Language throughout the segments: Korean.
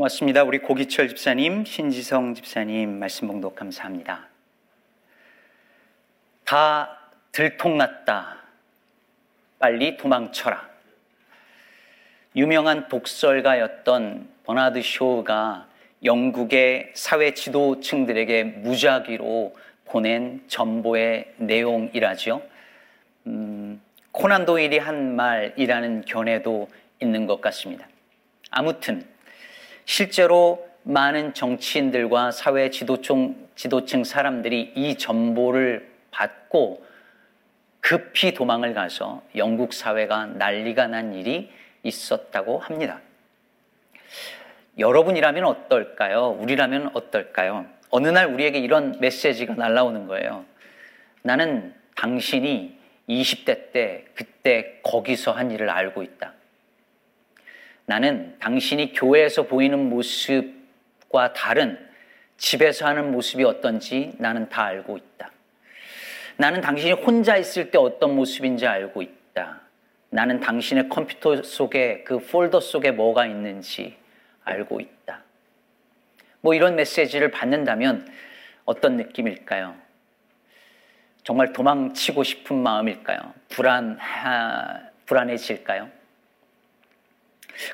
고맙습니다. 우리 고기철 집사님, 신지성 집사님 말씀 봉독 감사합니다. 다 들통났다. 빨리 도망쳐라. 유명한 독설가였던 버나드 쇼가 영국의 사회 지도층들에게 무작위로 보낸 전보의 내용이라죠. 음, 코난 도일이 한 말이라는 견해도 있는 것 같습니다. 아무튼 실제로 많은 정치인들과 사회 지도층, 지도층 사람들이 이 전보를 받고 급히 도망을 가서 영국 사회가 난리가 난 일이 있었다고 합니다. 여러분이라면 어떨까요? 우리라면 어떨까요? 어느 날 우리에게 이런 메시지가 날라오는 거예요. 나는 당신이 20대 때 그때 거기서 한 일을 알고 있다. 나는 당신이 교회에서 보이는 모습과 다른 집에서 하는 모습이 어떤지 나는 다 알고 있다. 나는 당신이 혼자 있을 때 어떤 모습인지 알고 있다. 나는 당신의 컴퓨터 속에 그 폴더 속에 뭐가 있는지 알고 있다. 뭐 이런 메시지를 받는다면 어떤 느낌일까요? 정말 도망치고 싶은 마음일까요? 불안, 불안해질까요?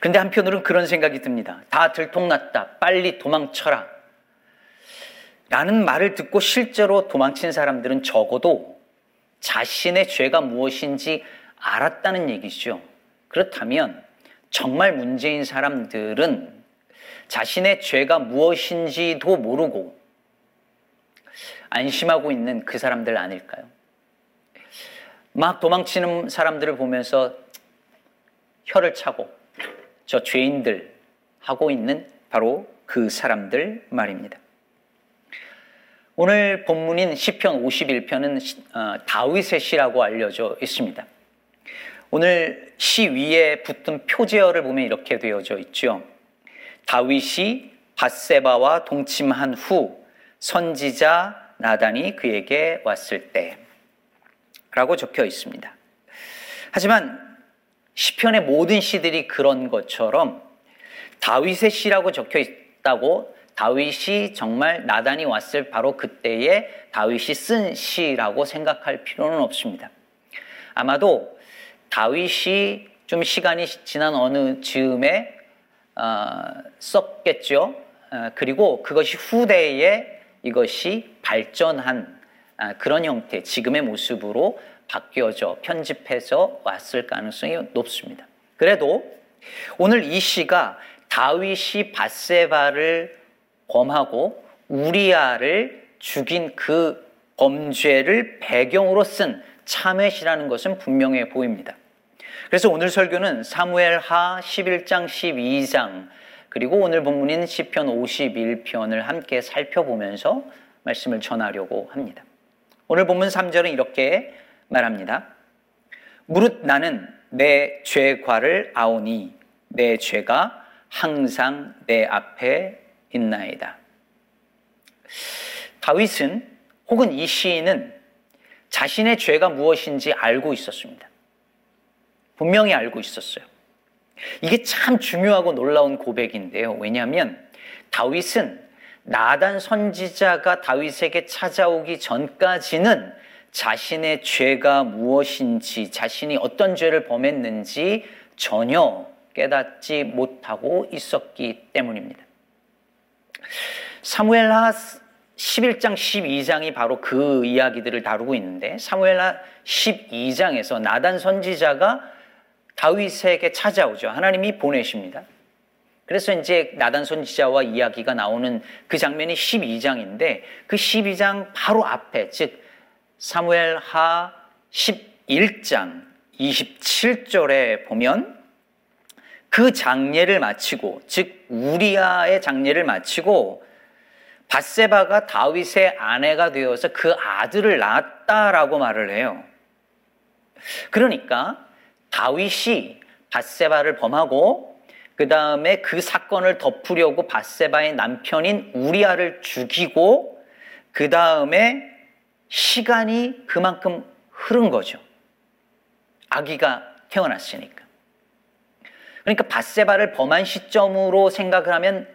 그런데 한편으로는 그런 생각이 듭니다. 다 들통났다. 빨리 도망쳐라. 라는 말을 듣고 실제로 도망친 사람들은 적어도 자신의 죄가 무엇인지 알았다는 얘기죠. 그렇다면 정말 문제인 사람들은 자신의 죄가 무엇인지도 모르고 안심하고 있는 그 사람들 아닐까요? 막 도망치는 사람들을 보면서 혀를 차고 저 죄인들 하고 있는 바로 그 사람들 말입니다. 오늘 본문인 시편 51편은 어, 다윗의 시라고 알려져 있습니다. 오늘 시 위에 붙은 표제어를 보면 이렇게 되어져 있죠. 다윗이 바세바와 동침한 후 선지자 나단이 그에게 왔을 때 라고 적혀 있습니다. 하지만 시편의 모든 시들이 그런 것처럼 다윗의 시라고 적혀 있다고 다윗이 정말 나단이 왔을 바로 그때에 다윗이 쓴 시라고 생각할 필요는 없습니다. 아마도 다윗이 좀 시간이 지난 어느 즈음에 어, 썼겠죠. 어, 그리고 그것이 후대에 이것이 발전한 어, 그런 형태, 지금의 모습으로 바뀌어져 편집해서 왔을 가능성이 높습니다. 그래도 오늘 이 시가 다윗이 바세바를 범하고 우리아를 죽인 그 범죄를 배경으로 쓴 참회시라는 것은 분명해 보입니다. 그래서 오늘 설교는 사무엘 하 11장 12장 그리고 오늘 본문인 시편 51편을 함께 살펴보면서 말씀을 전하려고 합니다. 오늘 본문 3절은 이렇게 말합니다. 무릇 나는 내 죄과를 아오니 내 죄가 항상 내 앞에 있나이다. 다윗은 혹은 이 시인은 자신의 죄가 무엇인지 알고 있었습니다. 분명히 알고 있었어요. 이게 참 중요하고 놀라운 고백인데요. 왜냐하면 다윗은 나단 선지자가 다윗에게 찾아오기 전까지는 자신의 죄가 무엇인지, 자신이 어떤 죄를 범했는지 전혀 깨닫지 못하고 있었기 때문입니다. 사무엘하 11장, 12장이 바로 그 이야기들을 다루고 있는데 사무엘하 12장에서 나단 선지자가 다윗에게 찾아오죠. 하나님이 보내십니다. 그래서 이제 나단 선지자와 이야기가 나오는 그 장면이 12장인데 그 12장 바로 앞에 즉 사무엘 하 11장 27절에 보면 그 장례를 마치고 즉 우리아의 장례를 마치고 바세바가 다윗의 아내가 되어서 그 아들을 낳았다라고 말을 해요. 그러니까 다윗이 바세바를 범하고 그 다음에 그 사건을 덮으려고 바세바의 남편인 우리아를 죽이고 그 다음에 시간이 그만큼 흐른 거죠. 아기가 태어났으니까. 그러니까 바세바를 범한 시점으로 생각을 하면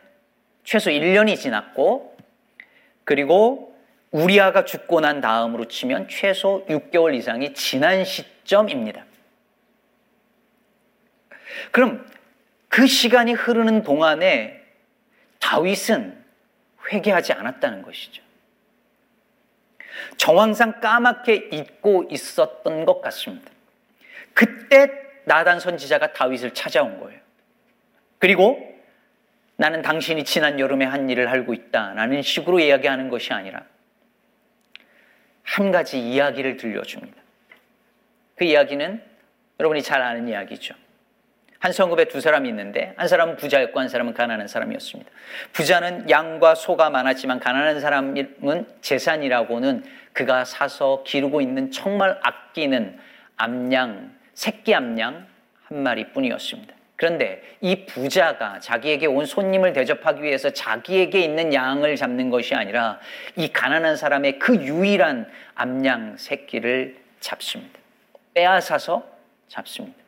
최소 1년이 지났고 그리고 우리아가 죽고 난 다음으로 치면 최소 6개월 이상이 지난 시점입니다. 그럼 그 시간이 흐르는 동안에 다윗은 회개하지 않았다는 것이죠. 정황상 까맣게 잊고 있었던 것 같습니다. 그때 나단 선지자가 다윗을 찾아온 거예요. 그리고 나는 당신이 지난 여름에 한 일을 알고 있다. 라는 식으로 이야기하는 것이 아니라 한 가지 이야기를 들려줍니다. 그 이야기는 여러분이 잘 아는 이야기죠. 한 성읍에 두 사람이 있는데 한 사람은 부자였고 한 사람은 가난한 사람이었습니다. 부자는 양과 소가 많았지만 가난한 사람은 재산이라고는 그가 사서 기르고 있는 정말 아끼는 암양, 새끼 암양 한 마리뿐이었습니다. 그런데 이 부자가 자기에게 온 손님을 대접하기 위해서 자기에게 있는 양을 잡는 것이 아니라 이 가난한 사람의 그 유일한 암양 새끼를 잡습니다. 빼앗아서 잡습니다.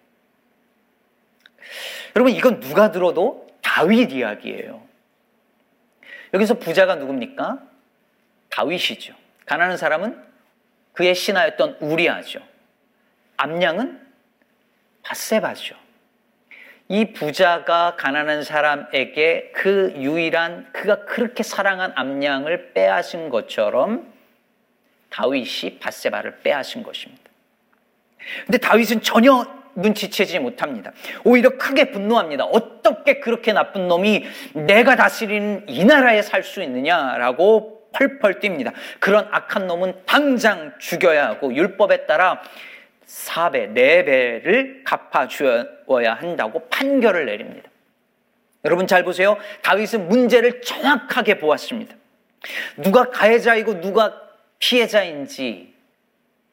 여러분 이건 누가 들어도 다윗 이야기예요. 여기서 부자가 누굽니까? 다윗이죠. 가난한 사람은 그의 신하였던 우리아죠. 암양은 바세바죠. 이 부자가 가난한 사람에게 그 유일한 그가 그렇게 사랑한 암양을 빼앗은 것처럼 다윗이 바세바를 빼앗은 것입니다. 근데 다윗은 전혀 눈치채지 못합니다. 오히려 크게 분노합니다. 어떻게 그렇게 나쁜 놈이 내가 다스리는 이 나라에 살 수 있느냐라고 펄펄 뜁니다. 그런 악한 놈은 당장 죽여야 하고 율법에 따라 4배, 4배를 갚아주어야 한다고 판결을 내립니다. 여러분 잘 보세요. 다윗은 문제를 정확하게 보았습니다. 누가 가해자이고 누가 피해자인지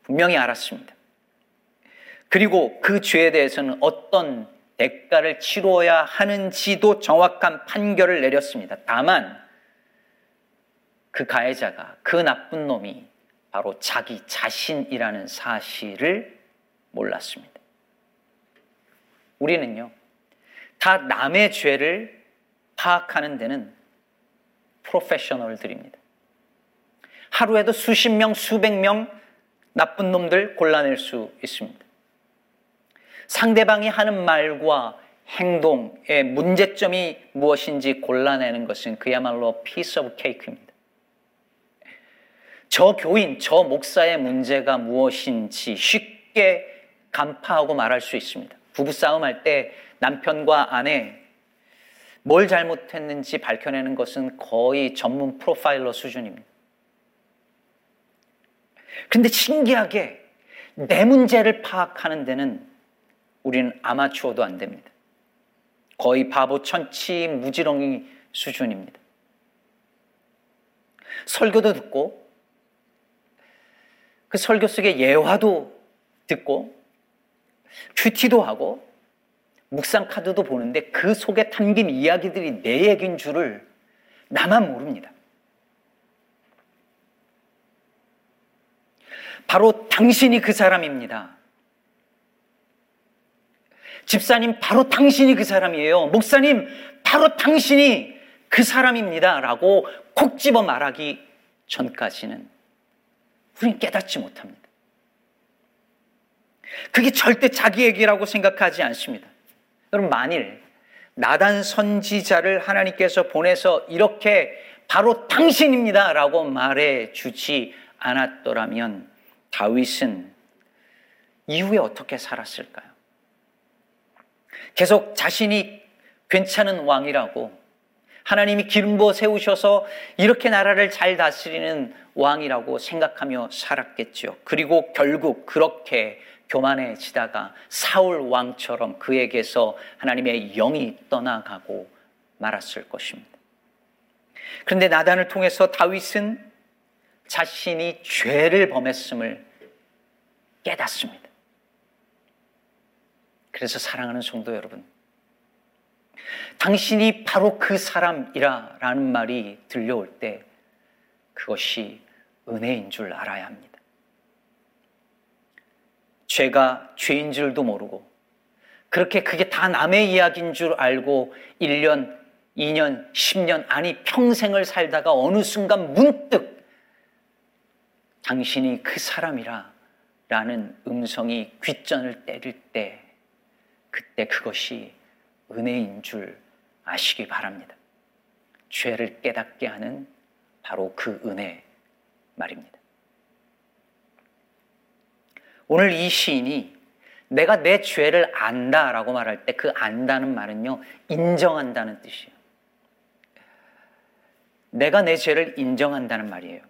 분명히 알았습니다. 그리고 그 죄에 대해서는 어떤 대가를 치러야 하는지도 정확한 판결을 내렸습니다. 다만 그 가해자가 그 나쁜 놈이 바로 자기 자신이라는 사실을 몰랐습니다. 우리는요, 다 남의 죄를 파악하는 데는 프로페셔널들입니다. 하루에도 수십 명, 수백 명 나쁜 놈들 골라낼 수 있습니다. 상대방이 하는 말과 행동의 문제점이 무엇인지 골라내는 것은 그야말로 piece of cake입니다. 저 교인, 저 목사의 문제가 무엇인지 쉽게 간파하고 말할 수 있습니다. 부부싸움 할 때 남편과 아내 뭘 잘못했는지 밝혀내는 것은 거의 전문 프로파일러 수준입니다. 그런데 신기하게 내 문제를 파악하는 데는 우리는 아마추어도 안 됩니다. 거의 바보 천치 무지렁이 수준입니다. 설교도 듣고 그 설교 속에 예화도 듣고 큐티도 하고 묵상 카드도 보는데 그 속에 담긴 이야기들이 내 얘기인 줄을 나만 모릅니다. 바로 당신이 그 사람입니다. 집사님, 바로 당신이 그 사람이에요. 목사님, 바로 당신이 그 사람입니다. 라고 콕 집어 말하기 전까지는 우리는 깨닫지 못합니다. 그게 절대 자기 얘기라고 생각하지 않습니다. 여러분, 만일 나단 선지자를 하나님께서 보내서 이렇게 바로 당신입니다. 라고 말해 주지 않았더라면 다윗은 이후에 어떻게 살았을까요? 계속 자신이 괜찮은 왕이라고 하나님이 기름 부어 세우셔서 이렇게 나라를 잘 다스리는 왕이라고 생각하며 살았겠죠. 그리고 결국 그렇게 교만해지다가 사울 왕처럼 그에게서 하나님의 영이 떠나가고 말았을 것입니다. 그런데 나단을 통해서 다윗은 자신이 죄를 범했음을 깨닫습니다. 그래서 사랑하는 성도 여러분, 당신이 바로 그 사람이라 라는 말이 들려올 때 그것이 은혜인 줄 알아야 합니다. 죄가 죄인 줄도 모르고 그렇게 그게 다 남의 이야기인 줄 알고 1년 2년, 10년, 아니 평생을 살다가 어느 순간 문득 당신이 그 사람이라 라는 음성이 귓전을 때릴 때 그때 그것이 은혜인 줄 아시기 바랍니다. 죄를 깨닫게 하는 바로 그 은혜 말입니다. 오늘 이 시인이 내가 내 죄를 안다 라고 말할 때 그 안다는 말은요, 인정한다는 뜻이에요. 내가 내 죄를 인정한다는 말이에요.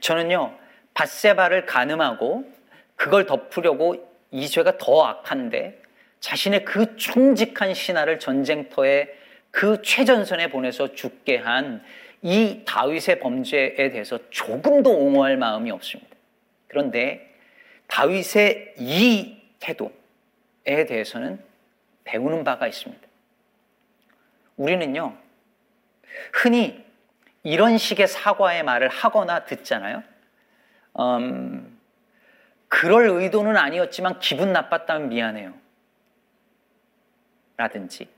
저는요, 바세바를 가늠하고 그걸 덮으려고 이 죄가 더 악한데 자신의 그 충직한 신하를 전쟁터에 그 최전선에 보내서 죽게 한 이 다윗의 범죄에 대해서 조금도 옹호할 마음이 없습니다. 그런데 다윗의 이 태도에 대해서는 배우는 바가 있습니다. 우리는요, 흔히 이런 식의 사과의 말을 하거나 듣잖아요. 음, 그럴 의도는 아니었지만 기분 나빴다면 미안해요. 라든지.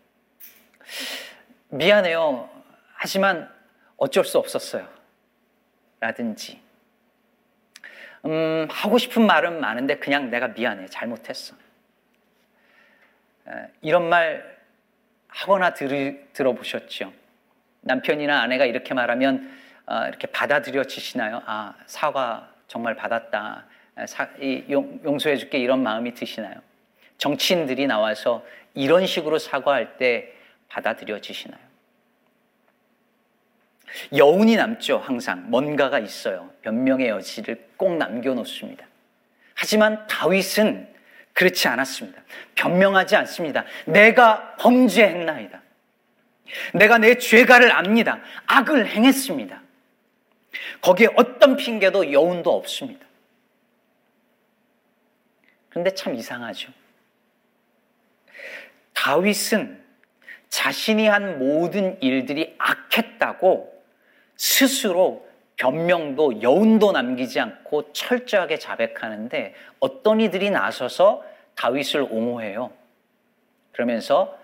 미안해요. 하지만 어쩔 수 없었어요. 라든지. 음, 하고 싶은 말은 많은데 그냥 내가 미안해. 잘못했어. 이런 말 하거나 들, 들어보셨죠? 남편이나 아내가 이렇게 말하면 어, 이렇게 받아들여지시나요? 아, 사과 정말 받았다. 용서해 줄게 이런 마음이 드시나요? 정치인들이 나와서 이런 식으로 사과할 때 받아들여지시나요? 여운이 남죠, 항상. 뭔가가 있어요. 변명의 여지를 꼭 남겨놓습니다. 하지만 다윗은 그렇지 않았습니다. 변명하지 않습니다. 내가 범죄했나이다. 내가 내 죄가를 압니다. 악을 행했습니다. 거기에 어떤 핑계도 여운도 없습니다. 그런데 참 이상하죠. 다윗은 자신이 한 모든 일들이 악했다고 스스로 변명도 여운도 남기지 않고 철저하게 자백하는데 어떤 이들이 나서서 다윗을 옹호해요. 그러면서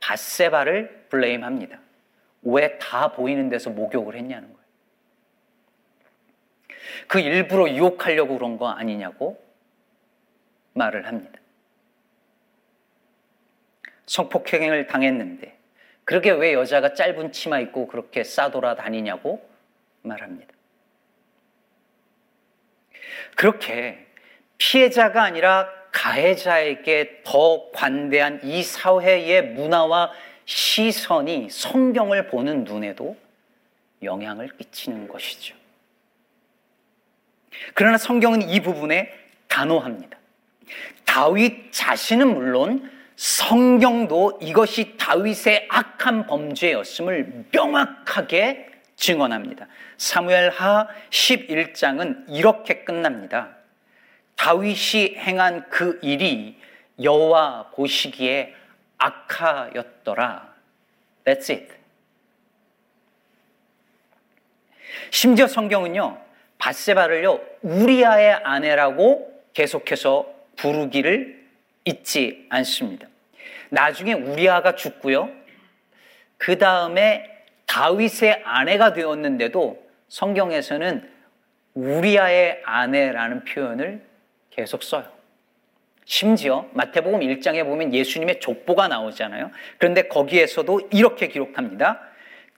바세바를 블레임합니다. 왜 다 보이는 데서 목욕을 했냐는 거예요. 그 일부러 유혹하려고 그런 거 아니냐고 말을 합니다. 성폭행을 당했는데 그렇게 왜 여자가 짧은 치마 입고 그렇게 싸돌아 다니냐고 말합니다. 그렇게 피해자가 아니라 가해자에게 더 관대한 이 사회의 문화와 시선이 성경을 보는 눈에도 영향을 끼치는 것이죠. 그러나 성경은 이 부분에 단호합니다. 다윗 자신은 물론 성경도 이것이 다윗의 악한 범죄였음을 명확하게 증언합니다. 사무엘하 11장은 이렇게 끝납니다. 다윗이 행한 그 일이 여호와 보시기에 악하였더라. That's it. 심지어 성경은요, 바세바를요, 우리아의 아내라고 계속해서 부르기를 잊지 않습니다. 나중에 우리아가 죽고요. 그 다음에 다윗의 아내가 되었는데도 성경에서는 우리아의 아내라는 표현을 계속 써요. 심지어 마태복음 1장에 보면 예수님의 족보가 나오잖아요. 그런데 거기에서도 이렇게 기록합니다.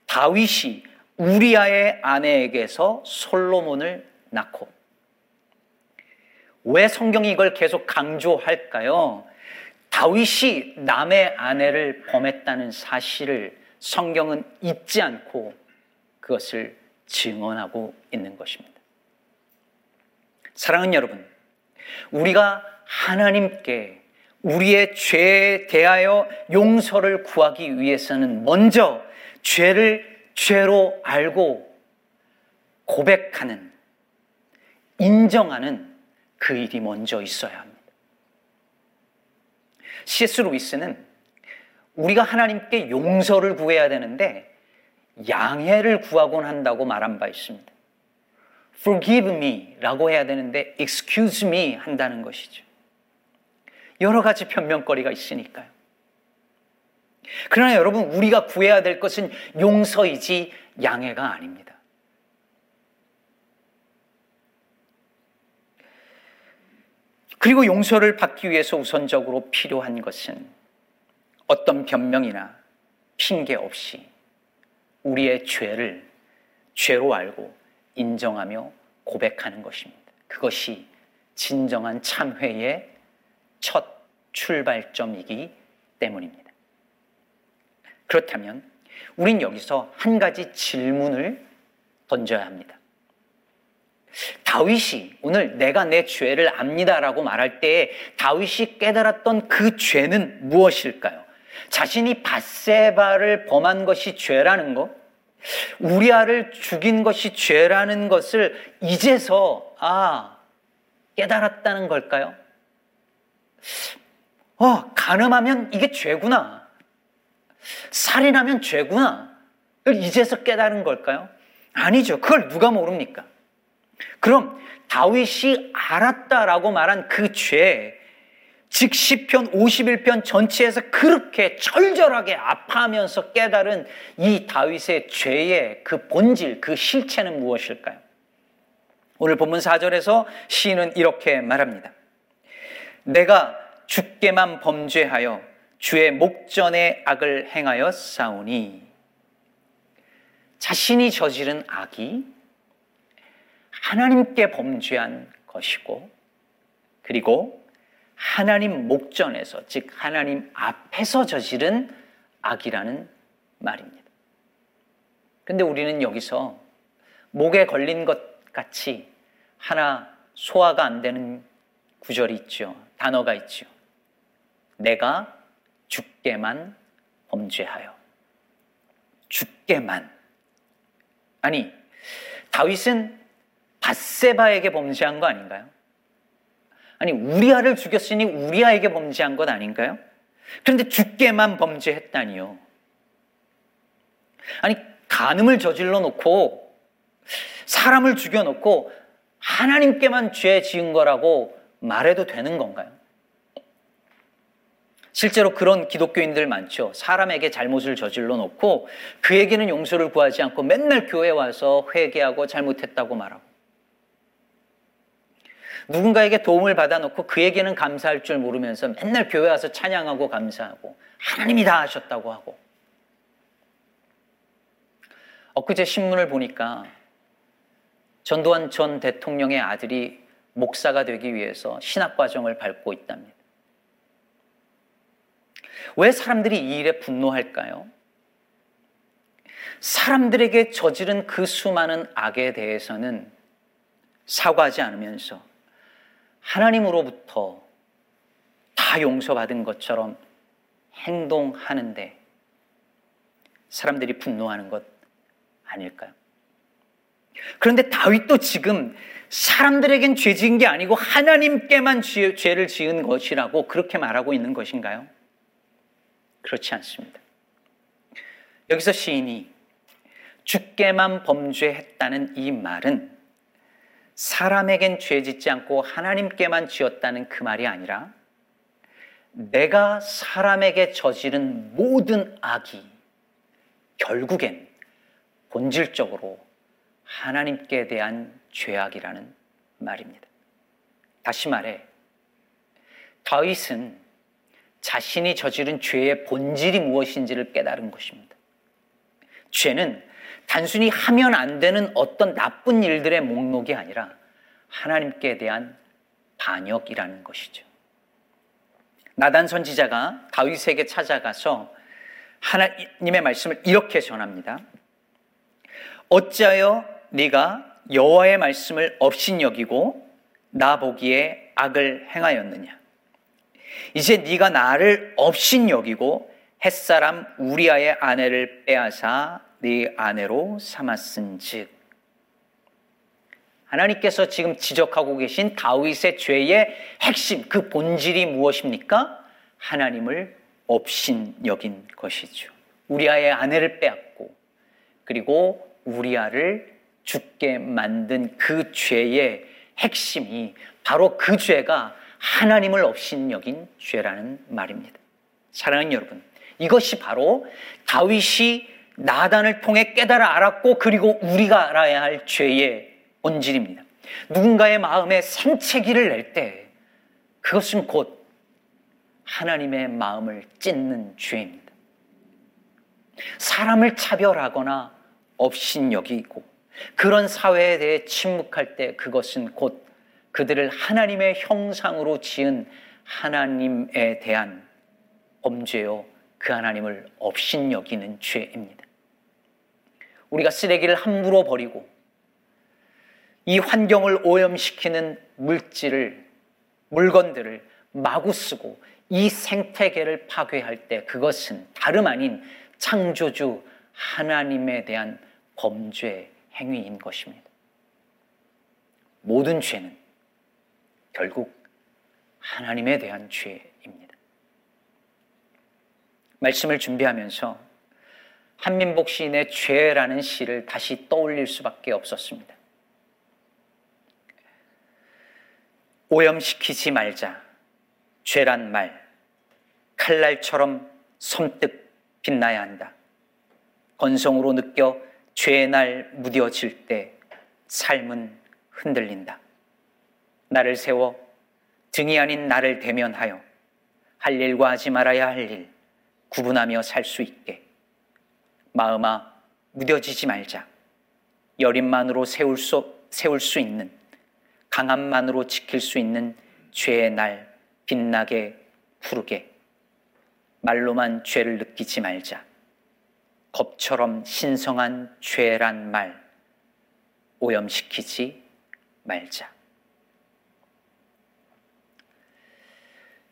다윗이 우리아의 아내에게서 솔로몬을 낳고 왜 성경이 이걸 계속 강조할까요? 다윗이 남의 아내를 범했다는 사실을 성경은 잊지 않고 그것을 증언하고 있는 것입니다. 사랑하는 여러분, 우리가 하나님께 우리의 죄에 대하여 용서를 구하기 위해서는 먼저 죄를 죄로 알고 고백하는, 인정하는 그 일이 먼저 있어야 합니다. C.S. 루이스는 우리가 하나님께 용서를 구해야 되는데 양해를 구하곤 한다고 말한 바 있습니다. forgive me 라고 해야 되는데 excuse me 한다는 것이죠. 여러 가지 변명거리가 있으니까요. 그러나 여러분, 우리가 구해야 될 것은 용서이지 양해가 아닙니다. 그리고 용서를 받기 위해서 우선적으로 필요한 것은 어떤 변명이나 핑계 없이 우리의 죄를 죄로 알고 인정하며 고백하는 것입니다. 그것이 진정한 참회의 첫 출발점이기 때문입니다. 그렇다면 우린 여기서 한 가지 질문을 던져야 합니다. 다윗이 오늘 내가 내 죄를 압니다라고 말할 때 다윗이 깨달았던 그 죄는 무엇일까요? 자신이 바세바를 범한 것이 죄라는 것, 우리아를 죽인 것이 죄라는 것을 이제서 아 깨달았다는 걸까요? 어, 가늠하면 이게 죄구나. 살인하면 죄구나. 이제서 깨달은 걸까요? 아니죠. 그걸 누가 모릅니까? 그럼 다윗이 알았다라고 말한 그 죄, 즉 시편 51편 전체에서 그렇게 철저하게 아파하면서 깨달은 이 다윗의 죄의 그 본질, 그 실체는 무엇일까요? 오늘 본문 4절에서 시인은 이렇게 말합니다. 내가 주께만 범죄하여 주의 목전에 악을 행하여 싸우니 자신이 저지른 악이 하나님께 범죄한 것이고 그리고 하나님 목전에서 즉 하나님 앞에서 저지른 악이라는 말입니다. 근데 우리는 여기서 목에 걸린 것 같이 하나 소화가 안 되는 구절이 있죠. 단어가 있죠. 내가 죽게만 범죄하여. 죽게만. 아니, 다윗은 바세바에게 범죄한 거 아닌가요? 아니, 우리아를 죽였으니 우리아에게 범죄한 것 아닌가요? 그런데 죽게만 범죄했다니요. 아니, 간음을 저질러 놓고 사람을 죽여 놓고 하나님께만 죄 지은 거라고 말해도 되는 건가요? 실제로 그런 기독교인들 많죠. 사람에게 잘못을 저질러 놓고 그에게는 용서를 구하지 않고 맨날 교회 와서 회개하고 잘못했다고 말하고 누군가에게 도움을 받아놓고 그에게는 감사할 줄 모르면서 맨날 교회 와서 찬양하고 감사하고 하나님이 다 하셨다고 하고 엊그제 신문을 보니까 전두환 전 대통령의 아들이 목사가 되기 위해서 신학과정을 밟고 있답니다. 왜 사람들이 이 일에 분노할까요? 사람들에게 저지른 그 수많은 악에 대해서는 사과하지 않으면서 하나님으로부터 다 용서받은 것처럼 행동하는데 사람들이 분노하는 것 아닐까요? 그런데 다윗도 지금 사람들에겐 죄 지은 게 아니고 하나님께만 죄, 를 지은 것이라고 그렇게 말하고 있는 것인가요? 그렇지 않습니다. 여기서 시인이 주께만 범죄했다는 이 말은 사람에겐 죄 짓지 않고 하나님께만 지었다는 그 말이 아니라 내가 사람에게 저지른 모든 악이 결국엔 본질적으로 하나님께 대한 죄악이라는 말입니다. 다시 말해, 다윗은 자신이 저지른 죄의 본질이 무엇인지를 깨달은 것입니다. 죄는 단순히 하면 안 되는 어떤 나쁜 일들의 목록이 아니라 하나님께 대한 반역이라는 것이죠. 나단 선지자가 다윗에게 찾아가서 하나님의 말씀을 이렇게 전합니다. 어찌하여 네가 여호와의 말씀을 업신여기고 나 보기에 악을 행하였느냐? 이제 네가 나를 업신여기고 햇사람 우리아의 아내를 빼앗아 네 아내로 삼았은즉 하나님께서 지금 지적하고 계신 다윗의 죄의 핵심 그 본질이 무엇입니까? 하나님을 업신 여긴 것이죠. 우리아의 아내를 빼앗고 그리고 우리아를 죽게 만든 그 죄의 핵심이 바로 그 죄가 하나님을 업신 여긴 죄라는 말입니다. 사랑하는 여러분, 이것이 바로 다윗이 나단을 통해 깨달아 알았고 그리고 우리가 알아야 할 죄의 본질입니다. 누군가의 마음에 생채기를 낼 때 그것은 곧 하나님의 마음을 찢는 죄입니다. 사람을 차별하거나 업신여기고 그런 사회에 대해 침묵할 때 그것은 곧 그들을 하나님의 형상으로 지은 하나님에 대한 범죄요 그 하나님을 업신여기는 죄입니다. 우리가 쓰레기를 함부로 버리고 이 환경을 오염시키는 물질을 물건들을 마구 쓰고 이 생태계를 파괴할 때 그것은 다름 아닌 창조주 하나님에 대한 범죄 행위인 것입니다. 모든 죄는 결국 하나님에 대한 죄입니다. 말씀을 준비하면서 한민복 시인의 죄라는 시를 다시 떠올릴 수밖에 없었습니다. 오염시키지 말자. 죄란 말. 칼날처럼 섬뜩 빛나야 한다. 건성으로 느껴 죄의 날 무뎌질 때 삶은 흔들린다. 나를 세워 등이 아닌 나를 대면하여 할 일과 하지 말아야 할 일 구분하며 살 수 있게 마음아 무뎌지지 말자. 여린만으로 세울 수, 세울 수 있는 강함만으로 지킬 수 있는 죄의 날 빛나게 푸르게 말로만 죄를 느끼지 말자. 겁처럼 신성한 죄란 말 오염시키지 말자.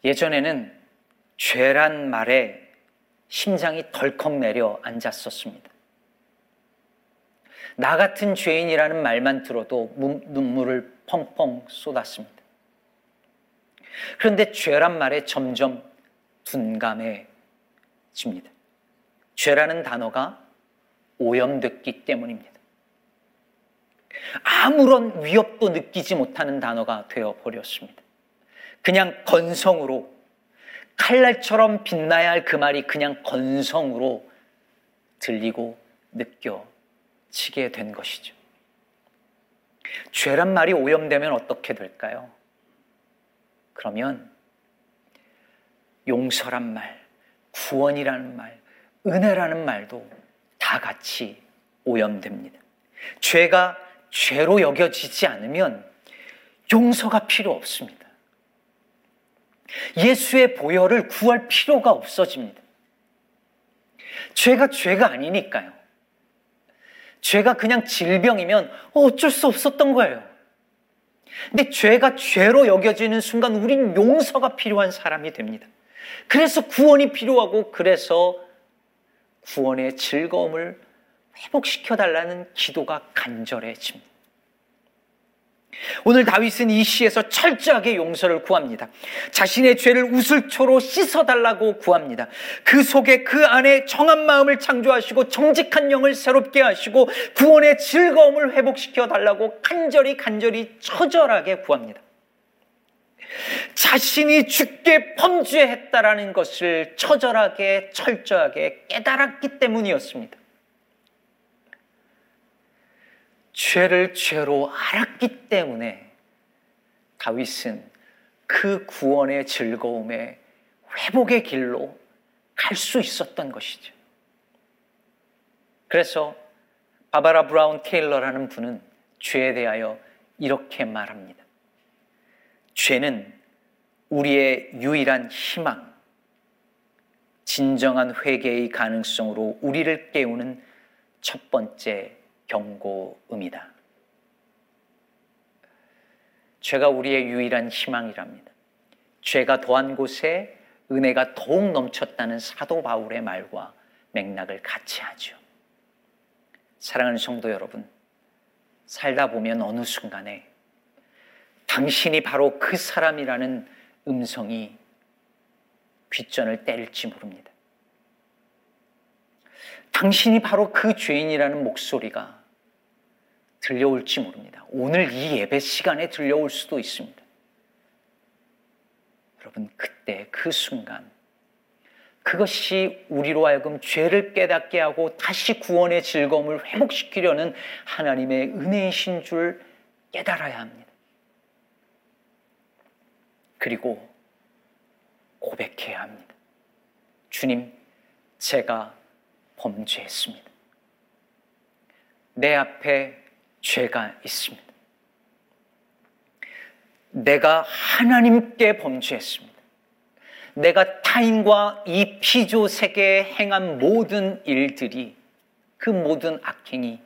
예전에는 죄란 말에 심장이 덜컥 내려 앉았었습니다. 나 같은 죄인이라는 말만 들어도 눈물을 펑펑 쏟았습니다. 그런데 죄란 말에 점점 둔감해집니다. 죄라는 단어가 오염됐기 때문입니다. 아무런 위협도 느끼지 못하는 단어가 되어 버렸습니다. 그냥 건성으로 칼날처럼 빛나야 할 그 말이 그냥 건성으로 들리고 느껴지게 된 것이죠. 죄란 말이 오염되면 어떻게 될까요? 그러면 용서란 말, 구원이라는 말, 은혜라는 말도 다 같이 오염됩니다. 죄가 죄로 여겨지지 않으면 용서가 필요 없습니다. 예수의 보혈을 구할 필요가 없어집니다. 죄가 죄가 아니니까요. 죄가 그냥 질병이면 어쩔 수 없었던 거예요. 근데 죄가 죄로 여겨지는 순간 우린 용서가 필요한 사람이 됩니다. 그래서 구원이 필요하고 그래서 구원의 즐거움을 회복시켜 달라는 기도가 간절해집니다. 오늘 다윗은 이 시에서 철저하게 용서를 구합니다. 자신의 죄를 우슬초로 씻어달라고 구합니다. 그 속에 그 안에 정한 마음을 창조하시고 정직한 영을 새롭게 하시고 구원의 즐거움을 회복시켜 달라고 간절히 간절히 처절하게 구합니다. 자신이 죽게 범죄했다라는 것을 처절하게 철저하게 깨달았기 때문이었습니다. 죄를 죄로 알았기 때문에 다윗은 그 구원의 즐거움에 회복의 길로 갈 수 있었던 것이죠. 그래서 바바라 브라운 테일러라는 분은 죄에 대하여 이렇게 말합니다. 죄는 우리의 유일한 희망, 진정한 회개의 가능성으로 우리를 깨우는 첫 번째 경고음이다. 죄가 우리의 유일한 희망이랍니다. 죄가 더한 곳에 은혜가 더욱 넘쳤다는 사도 바울의 말과 맥락을 같이 하죠. 사랑하는 성도 여러분, 살다 보면 어느 순간에 당신이 바로 그 사람이라는 음성이 귓전을 때릴지 모릅니다. 당신이 바로 그 죄인이라는 목소리가 들려올지 모릅니다. 오늘 이 예배 시간에 들려올 수도 있습니다. 여러분, 그때 그 순간 그것이 우리로 하여금 죄를 깨닫게 하고 다시 구원의 즐거움을 회복시키려는 하나님의 은혜이신 줄 깨달아야 합니다. 그리고 고백해야 합니다. 주님, 제가 범죄했습니다. 내 앞에 죄가 있습니다. 내가 하나님께 범죄했습니다. 내가 타인과 이 피조 세계에 행한 모든 일들이 그 모든 악행이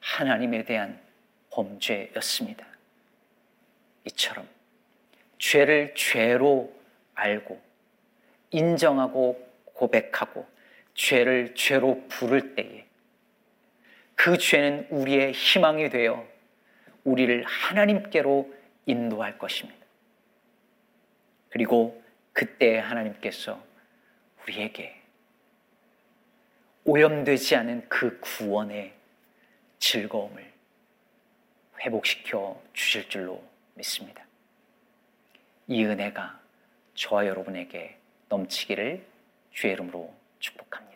하나님에 대한 범죄였습니다. 이처럼 죄를 죄로 알고 인정하고 고백하고 죄를 죄로 부를 때에 그 죄는 우리의 희망이 되어 우리를 하나님께로 인도할 것입니다. 그리고 그때 하나님께서 우리에게 오염되지 않은 그 구원의 즐거움을 회복시켜 주실 줄로 믿습니다. 이 은혜가 저와 여러분에게 넘치기를 주의 이름으로 축복합니다.